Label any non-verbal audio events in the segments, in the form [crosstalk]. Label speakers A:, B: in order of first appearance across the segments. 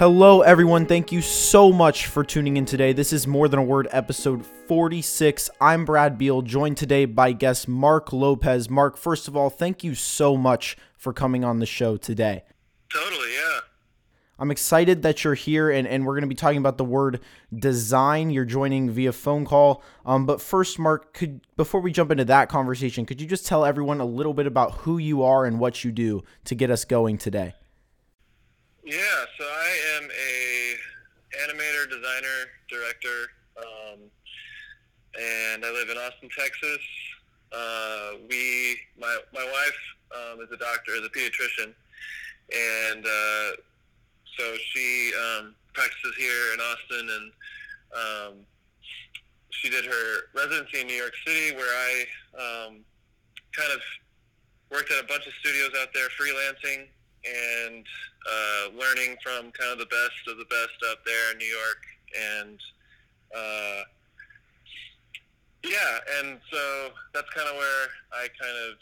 A: Hello, everyone. Thank you so much for tuning in today. This is More Than a Word, episode 46. I'm Brad Beal, joined today by guest Mark Lopez. Mark, first of all, thank you so much for coming on the show today.
B: Totally, yeah.
A: I'm excited that you're here, and, and we're going to be talking about the word design. You're joining via phone call. Um, but first, Mark, could before we jump into that conversation, could you just tell everyone a little bit about who you are and what you do to get us going today?
B: Yeah, so I am a animator, designer, director, um, and I live in Austin, Texas. Uh, we, my my wife um, is a doctor, is a pediatrician, and uh, so she um, practices here in Austin, and um, she did her residency in New York City, where I um, kind of worked at a bunch of studios out there, freelancing and uh, learning from kind of the best of the best out there in New York, and uh, yeah, and so that's kind of where I kind of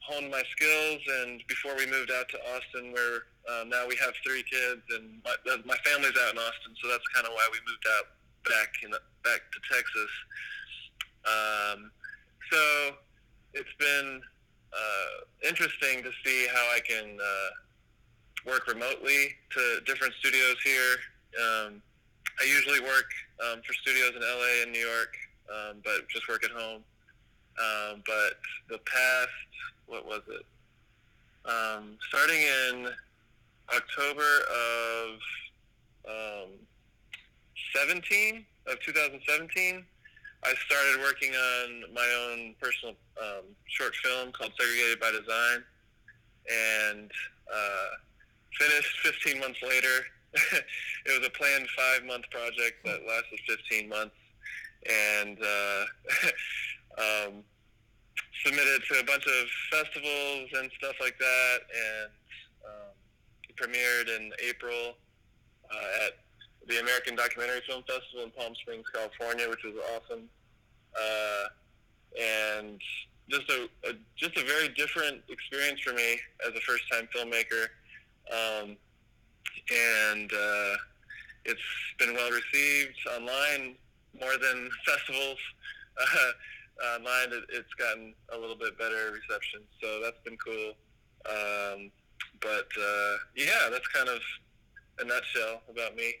B: honed my skills. And before we moved out to Austin, where um, now we have three kids, and my, my family's out in Austin, so that's kind of why we moved out back in the, back to Texas. Um, so it's been uh, interesting to see how I can uh, work remotely to different studios here. Um, I usually work um, for studios in LA and New York, um, but just work at home. Um, but the past, what was it? Um, starting in October of um, 17 of 2017, I started working on my own personal um, short film called Segregated by Design, and uh, finished 15 months later. [laughs] it was a planned five month project that lasted 15 months, and uh, [laughs] um, submitted to a bunch of festivals and stuff like that, and um, premiered in April uh, at the American Documentary Film Festival in Palm Springs, California, which was awesome. Uh, and just a, a, just a very different experience for me as a first time filmmaker. Um, and uh, it's been well received online more than [laughs] festivals. Uh, online, it, it's gotten a little bit better reception, so that's been cool. Um, but uh, yeah, that's kind of a nutshell about me.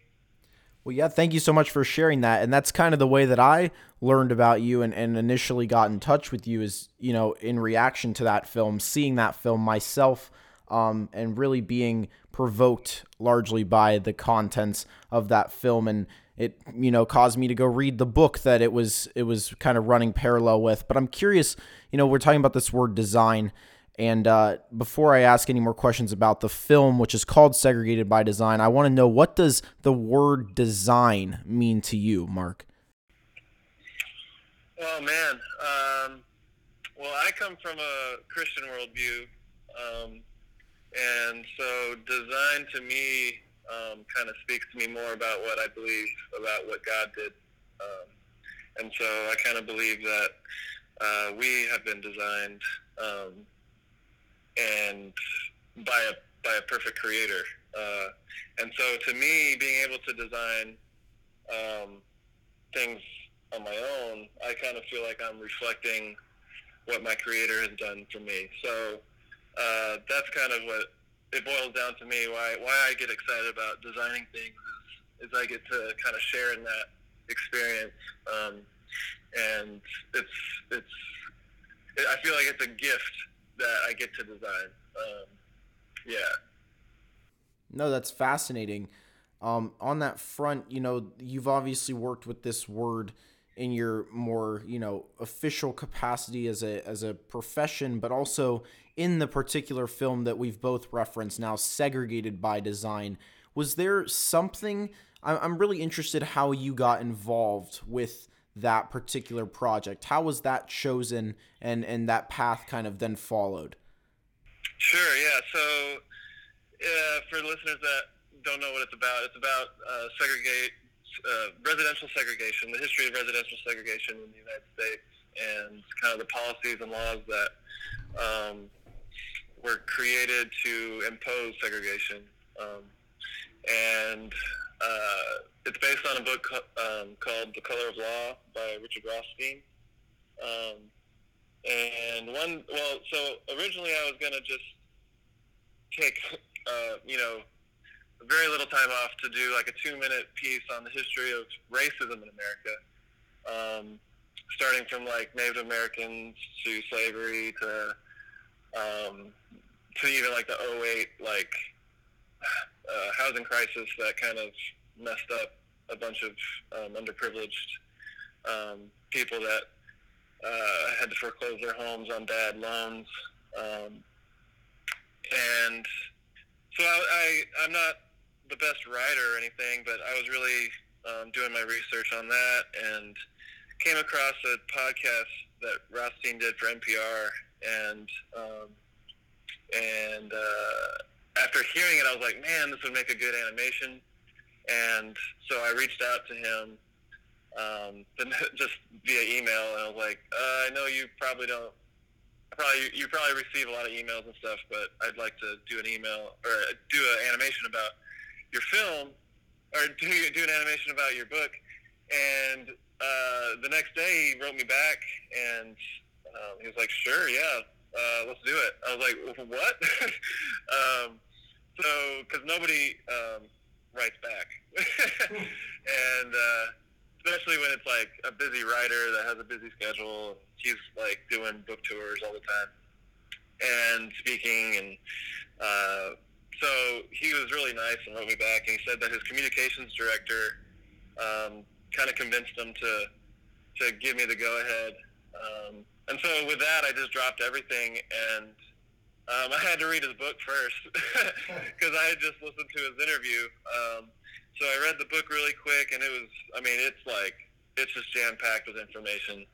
A: Well, yeah, thank you so much for sharing that. And that's kind of the way that I learned about you and, and initially got in touch with you is, you know, in reaction to that film, seeing that film myself um, and really being provoked largely by the contents of that film. And it, you know, caused me to go read the book that it was, it was kind of running parallel with. But I'm curious, you know, we're talking about this word design and uh, before I ask any more questions about the film, which is called Segregated by Design, I want to know what does the word design mean to you, Mark?
B: Oh man, um, well I come from a Christian worldview, um, and so design to me um, kind of speaks to me more about what I believe about what God did, um, and so I kind of believe that uh, we have been designed um, and by a by a perfect creator. Uh, and so, to me, being able to design um, things on my own, I kind of feel like I'm reflecting what my creator has done for me. So uh, that's kind of what it boils down to me. Why why I get excited about designing things is, is I get to kind of share in that experience, um, and it's it's it, I feel like it's a gift that I get to design. Um, yeah.
A: No, that's fascinating. Um, on that front, you know, you've obviously worked with this word in your more, you know, official capacity as a as a profession, but also in the particular film that we've both referenced now, segregated by design. Was there something? I'm really interested how you got involved with that particular project? How was that chosen and, and that path kind of then followed?
B: Sure, yeah. So, uh, for listeners that don't know what it's about, it's about uh, segregate uh, residential segregation, the history of residential segregation in the United States, and kind of the policies and laws that um, were created to impose segregation. Um, and uh, it's based on a book um, called The Color of Law by Richard Rothstein. Um, and one, well, so originally I was gonna just take, uh, you know, very little time off to do like a two-minute piece on the history of racism in America, um, starting from like Native Americans to slavery to um, to even like the 08 like uh, housing crisis that kind of messed up a bunch of um, underprivileged um, people that uh, had to foreclose their homes on bad loans. Um, and so I, I, I'm not the best writer or anything, but I was really um, doing my research on that and came across a podcast that Rothstein did for NPR, and um, and uh, after hearing it, I was like, man, this would make a good animation. And so I reached out to him um, [laughs] just via email, and I was like, uh, I know you probably don't. Probably you probably receive a lot of emails and stuff, but I'd like to do an email or do an animation about your film, or do do an animation about your book. And uh, the next day, he wrote me back, and um, he was like, "Sure, yeah, uh, let's do it." I was like, "What?" [laughs] um, so, because nobody um, writes back, [laughs] and uh, especially when it's like a busy writer that has a busy schedule, he's like doing book tours all the time and speaking, and uh, so he was really nice and wrote me back, and he said that his communications director um, kind of convinced him to to give me the go ahead. Um, and so with that, I just dropped everything and um, I had to read his book first [laughs] because I had just listened to his interview. Um, so I read the book really quick, and it was, I mean, it's like, it's just jam packed with information.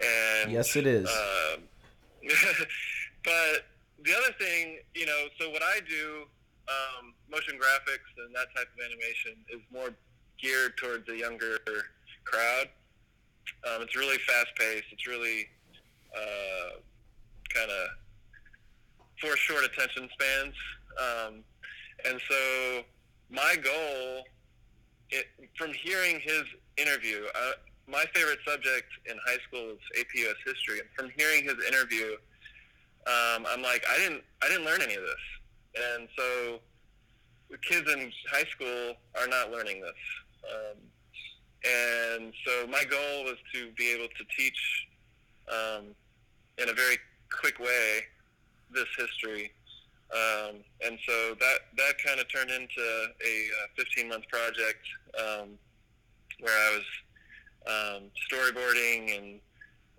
B: And
A: yes, it is.
B: Uh, [laughs] but the other thing, you know, so what I do, um, motion graphics and that type of animation is more geared towards a younger crowd. Um, it's really fast paced. It's really uh, kind of for short attention spans. Um, and so my goal, it, from hearing his interview, uh, my favorite subject in high school is AP US history. And from hearing his interview, um, I'm like, I didn't, I didn't learn any of this. And so kids in high school are not learning this. Um, and so my goal was to be able to teach um, in a very quick way this history. Um, and so that, that kind of turned into a 15 month project um, where I was um, storyboarding and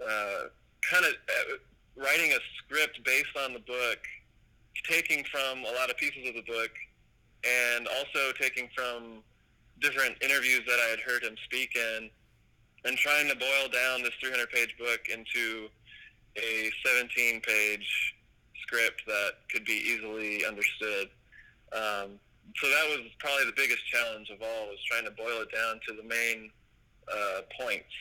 B: uh, kind of uh, writing a script based on the book, taking from a lot of pieces of the book, and also taking from different interviews that I had heard him speak in, and trying to boil down this 300 page book into a 17 page script that could be easily understood. Um, so that was probably the biggest challenge of all was trying to boil it down to the main uh, points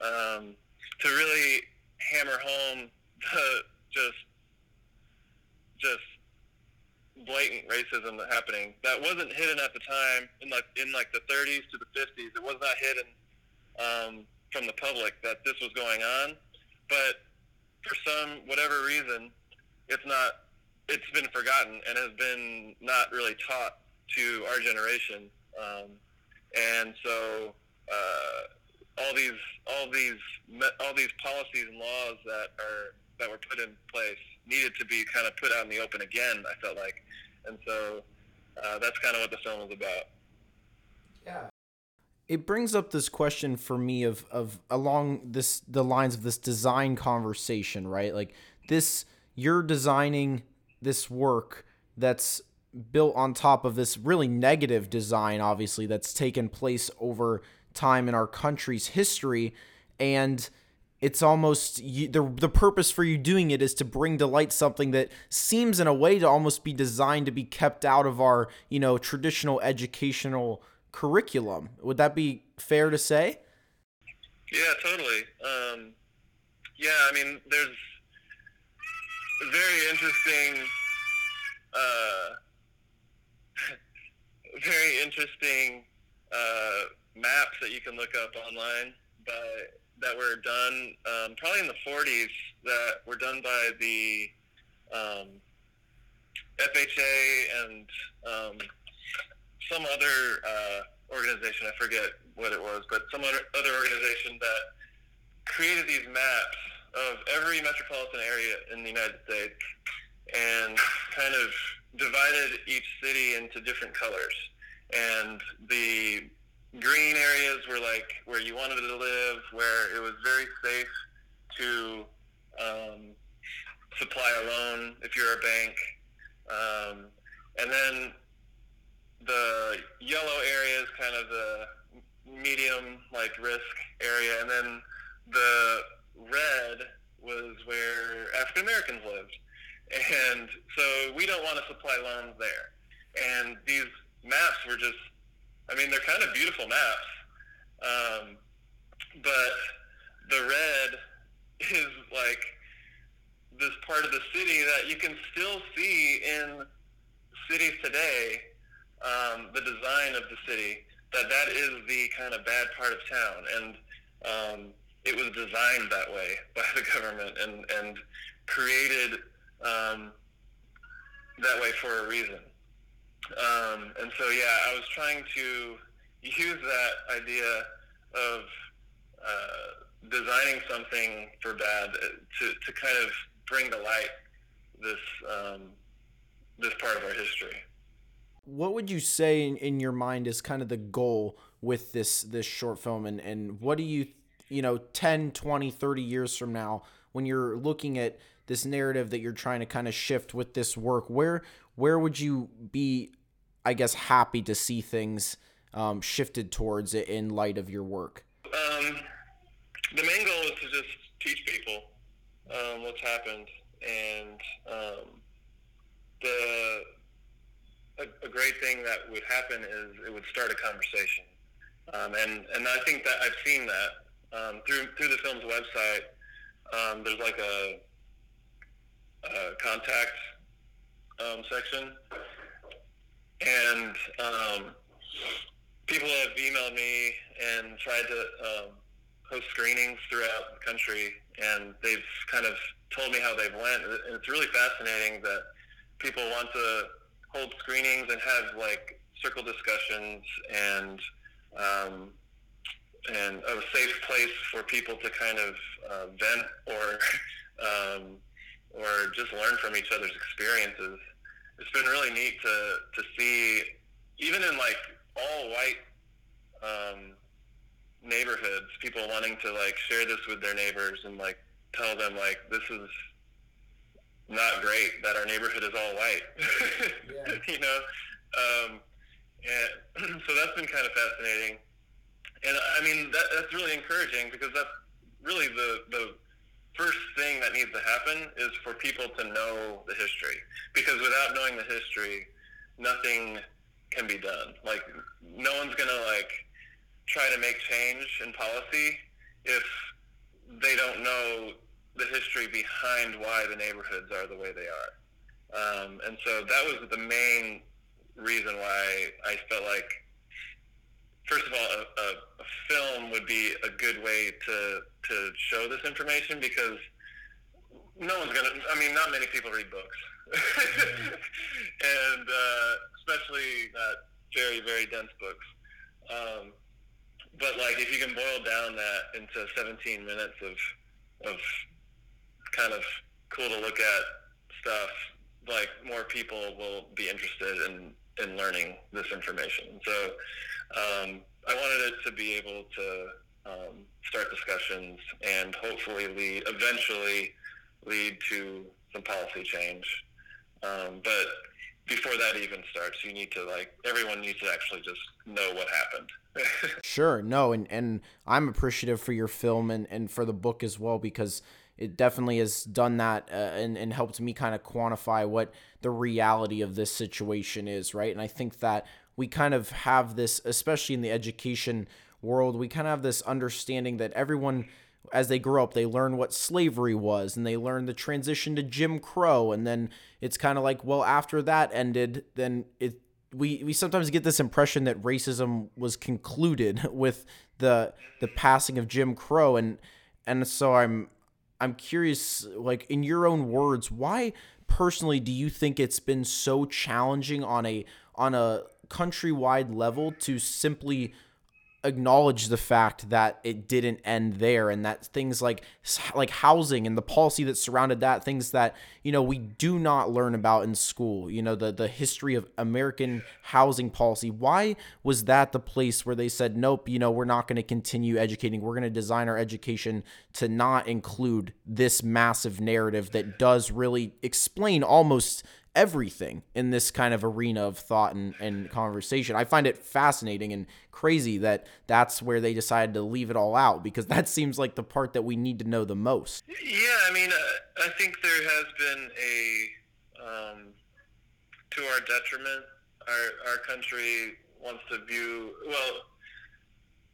B: um, to really hammer home the just just blatant racism that happening that wasn't hidden at the time in like in like the 30s to the 50s. It was not hidden um, from the public that this was going on, but for some whatever reason, it's not. It's been forgotten and has been not really taught to our generation, um, and so uh, all these all these all these policies and laws that are that were put in place needed to be kind of put out in the open again. I felt like, and so uh, that's kind of what the film was about.
A: Yeah. It brings up this question for me of of along this the lines of this design conversation, right? Like this, you're designing this work that's built on top of this really negative design, obviously that's taken place over time in our country's history, and it's almost you, the the purpose for you doing it is to bring to light something that seems in a way to almost be designed to be kept out of our you know traditional educational curriculum. Would that be fair to say?
B: Yeah, totally. Um, yeah, I mean, there's very interesting, uh, [laughs] interesting uh, maps that you can look up online by, that were done um, probably in the 40s that were done by the um, FHA and um, some other uh, organization. I forget what it was, but some other organization that created these maps of every metropolitan area in the United States and kind of divided each city into different colors. And the green areas were like where you wanted to live, where it was very safe to um, supply a loan if you're a bank. Um, and then the yellow area is kind of the medium like risk area, and then the red was where African Americans lived. And so we don't want to supply loans there. And these maps were just, I mean, they're kind of beautiful maps. Um, but the red [laughs] is like this part of the city that you can still see in cities today, um, the design of the city, that that is the kind of bad part of town. And um, it was designed that way by the [laughs] government and, and created um, that way for a reason. Um, and so, yeah, I was trying to use that idea of uh, designing something for bad to, to kind of bring to light this um, this part of our history.
A: What would you say in, in your mind is kind of the goal with this this short film and, and what do you you know 10 20 30 years from now when you're looking at this narrative that you're trying to kind of shift with this work where where would you be i guess happy to see things um, shifted towards it in light of your work?
B: Um, the main goal is to just teach people um, what's happened and um, the a, a, great thing that would happen is it would start a conversation. Um, and and I think that I've seen that um, through through the film's website. Um, there's like a, a contact um, section, and um, people have emailed me and tried to um, host screenings throughout the country, and they've kind of told me how they've went. And it's really fascinating that people want to hold screenings and have like circle discussions and um, and a safe place for people to kind of uh, vent or [laughs] um, or just learn from each other's experiences. It's been really neat to to see, even in like all white um, neighborhoods, people wanting to like share this with their neighbors and like tell them like this is not great that our neighborhood is all white. [laughs] yeah. you know, um, and [clears throat] so that's been kind of fascinating and I mean that, that's really encouraging because that's really the the first thing that needs to happen is for people to know the history because without knowing the history, nothing can be done. Like no one's gonna like try to make change in policy if they don't know the history behind why the neighborhoods are the way they are. Um, and so that was the main reason why I felt like first of all, a, a, a, film would be a good way to to show this information because no one's gonna. I mean, not many people read books, [laughs] and uh, especially not very very dense books. Um, but like, if you can boil down that into 17 minutes of of kind of cool to look at stuff, like more people will be interested in in learning this information. So um, I wanted it to be able to um, start discussions and hopefully lead, eventually lead to some policy change. Um, but before that even starts, you need to like everyone needs to actually just know what happened. [laughs]
A: sure, no, and and I'm appreciative for your film and and for the book as well because it definitely has done that uh, and, and helped me kind of quantify what the reality of this situation is, right? And I think that we kind of have this, especially in the education world, we kind of have this understanding that everyone as they grow up, they learn what slavery was and they learn the transition to Jim Crow. And then it's kind of like, well, after that ended, then it we we sometimes get this impression that racism was concluded [laughs] with the the passing of Jim Crow and and so I'm I'm curious like in your own words why personally do you think it's been so challenging on a on a countrywide level to simply acknowledge the fact that it didn't end there and that things like like housing and the policy that surrounded that things that you know we do not learn about in school you know the the history of American housing policy. Why was that the place where they said nope you know we're not going to continue educating. We're going to design our education to not include this massive narrative that does really explain almost everything in this kind of arena of thought and, and conversation. I find it fascinating and crazy that that's where they decided to leave it all out because that [laughs] seems like the part that we need to know the most.
B: Yeah, I mean, uh, I think there has been a, um, to our detriment, our, our country wants to view, well,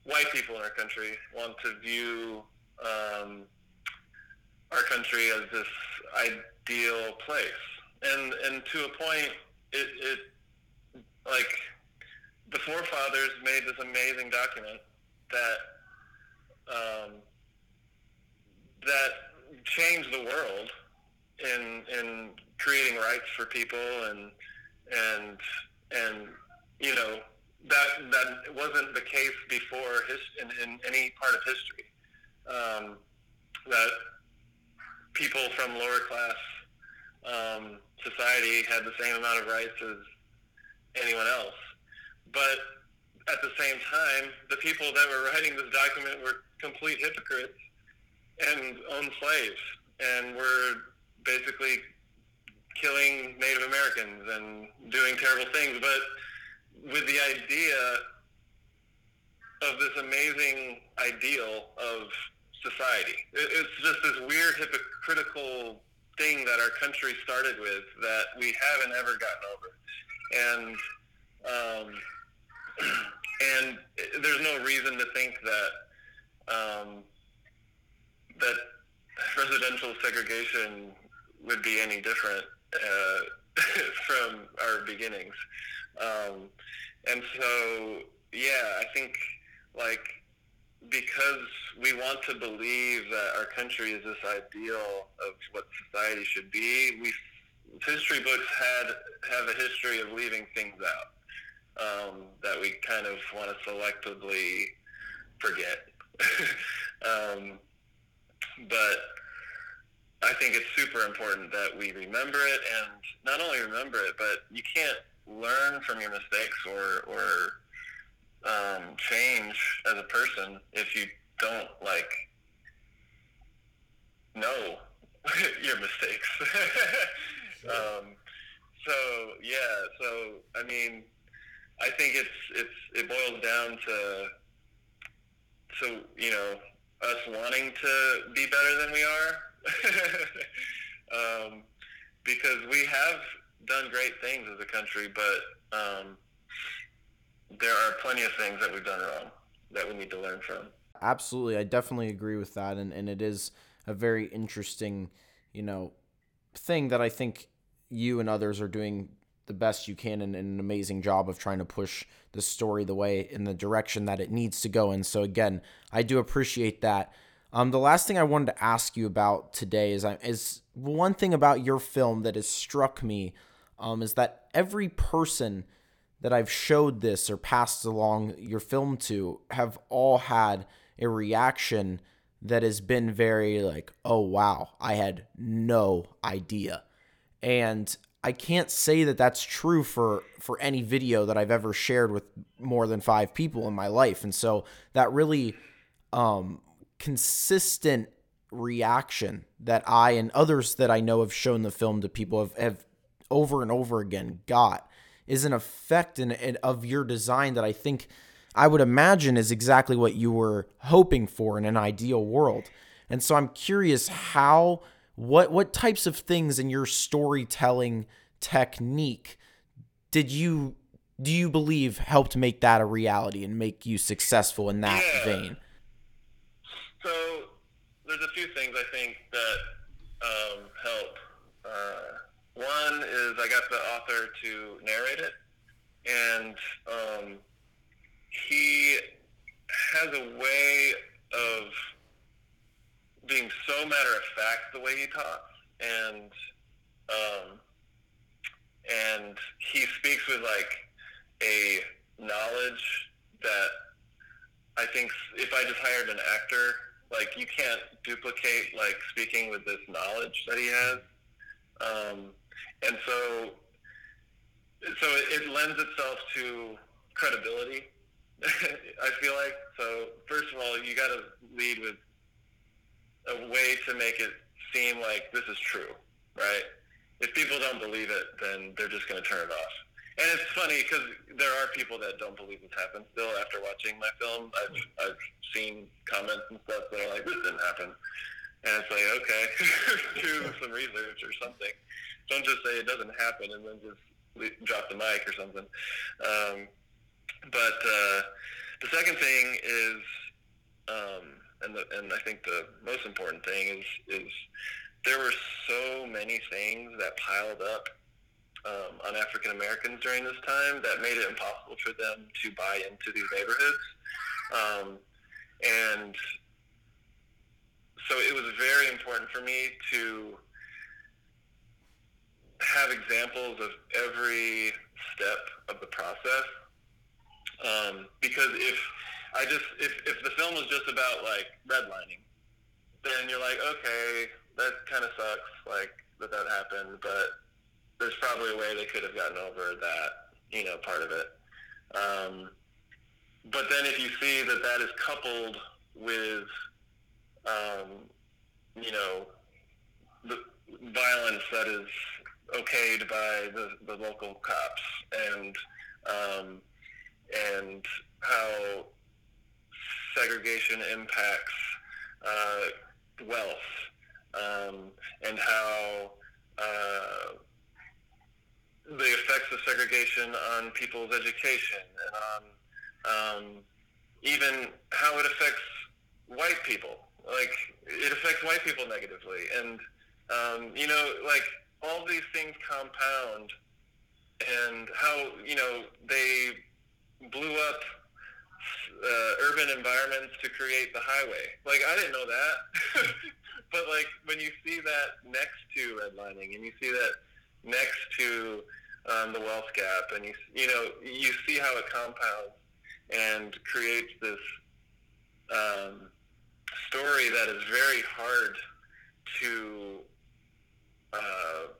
B: white people in our country want to view um, our country as this ideal place and and to a point, it, it like the forefathers made this amazing document that um, that changed the world in in creating rights for people and and and you know that that wasn't the case before his, in, in any part of history. Um, that people from lower class um, society had the same amount of rights as anyone else. But at the same time, the people that were writing this document were complete hypocrites and owned slaves and were basically killing Native Americans and doing terrible things. But with the idea of this amazing ideal of society, it's just this weird hypocritical thing that our country started with that we haven't ever gotten over, and um, [clears throat] and there's no reason to think that um, that residential segregation would be any different uh, [laughs] from our beginnings. Um, and so, yeah, I think like because we want to believe that our country is this ideal of what society should be. We history books had have a history of leaving things out um, that we kind of want to selectively forget. [laughs] um, but I think it's super important that we remember it, and not only remember it, but you can't learn from your mistakes or or um, change as a person if you don't like know [laughs] your mistakes. [laughs] um, so yeah, so I mean, I think it's it's it boils down to so you know us wanting to be better than we are. [laughs] um, because we have done great things as a country, but um, there are plenty of things that we've done wrong that we need to learn from.
A: Absolutely. I definitely agree with that. And, and it is a very interesting, you know, thing that I think you and others are doing the best you can and, and, an amazing job of trying to push the story the way in the direction that it needs to go. And so again, I do appreciate that. Um, the last thing I wanted to ask you about today is is one thing about your film that has struck me um, is that every person that I've showed this or passed along your film to have all had a reaction that has been very like, oh wow, I had no idea. And I can't say that that's true for for any video that I've ever shared with more than 5 people in my life. And so that really um consistent reaction that I and others that I know have shown the film to people have, have over and over again got is an effect in, in, of your design that I think I would imagine is exactly what you were hoping for in an ideal world. And so I'm curious how what what types of things in your storytelling technique did you do you believe helped make that a reality and make you successful in that
B: yeah.
A: vein?
B: So there's a few things I think that um, help. Uh, one is I got the author to narrate it, and um, he has a way of being so matter of fact the way he talks, and um, and he speaks with like a knowledge that I think if I just hired an actor, like you can't duplicate like speaking with this knowledge that he has, um, and so so it, it lends itself to credibility. [laughs] I feel like so. First of all, you got to lead with a way to make it seem like this is true, right? If people don't believe it, then they're just going to turn it off. And it's funny because there are people that don't believe this happened still after watching my film. I've, I've seen comments and stuff that are like, this didn't happen. And it's like, okay, [laughs] do some research or something. Don't just say it doesn't happen and then just drop the mic or something. Um, but uh, the second thing is, um, and the, and I think the most important thing is is there were so many things that piled up um, on African Americans during this time that made it impossible for them to buy into these neighborhoods. Um, and so it was very important for me to have examples of every step of the process. Um, because if I just if, if the film was just about like redlining, then you're like, okay, that kind of sucks, like that that happened, but there's probably a way they could have gotten over that, you know, part of it. Um, but then if you see that that is coupled with, um, you know, the violence that is okayed by the, the local cops and um, and how segregation impacts uh, wealth um, and how uh, the effects of segregation on people's education and on um, even how it affects white people. Like it affects white people negatively, and um, you know, like all these things compound, and how you know they blew up uh, urban environments to create the highway. Like I didn't know that, [laughs] but like when you see that next to redlining, and you see that next to um, the wealth gap, and you you know you see how it compounds and creates this um, story that is very hard to uh,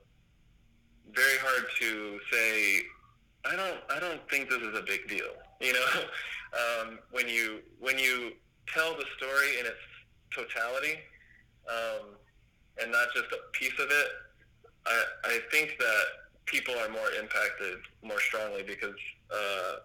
B: very hard to say. I don't. I don't think this is a big deal. [laughs] You know, um, when you when you tell the story in its totality, um, and not just a piece of it, I, I think that people are more impacted more strongly because uh,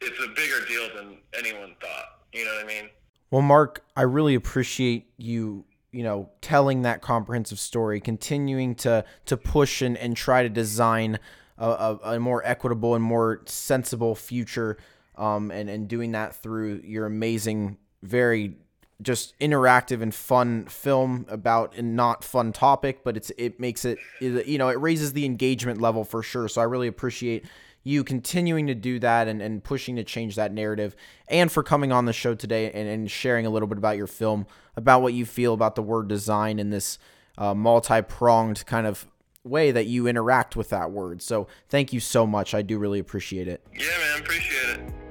B: it's a bigger deal than anyone thought. You know what I mean?
A: Well, Mark, I really appreciate you you know telling that comprehensive story continuing to to push and, and try to design a, a, a more equitable and more sensible future um, and and doing that through your amazing very just interactive and fun film about a not fun topic but it's it makes it, it you know it raises the engagement level for sure. So i really appreciate you continuing to do that and, and pushing to change that narrative and for coming on the show today and, and sharing a little bit about your film, about what you feel about the word design in this uh, multi pronged kind of way that you interact with that word. So thank you so much. I do really appreciate it.
B: Yeah, man, appreciate it.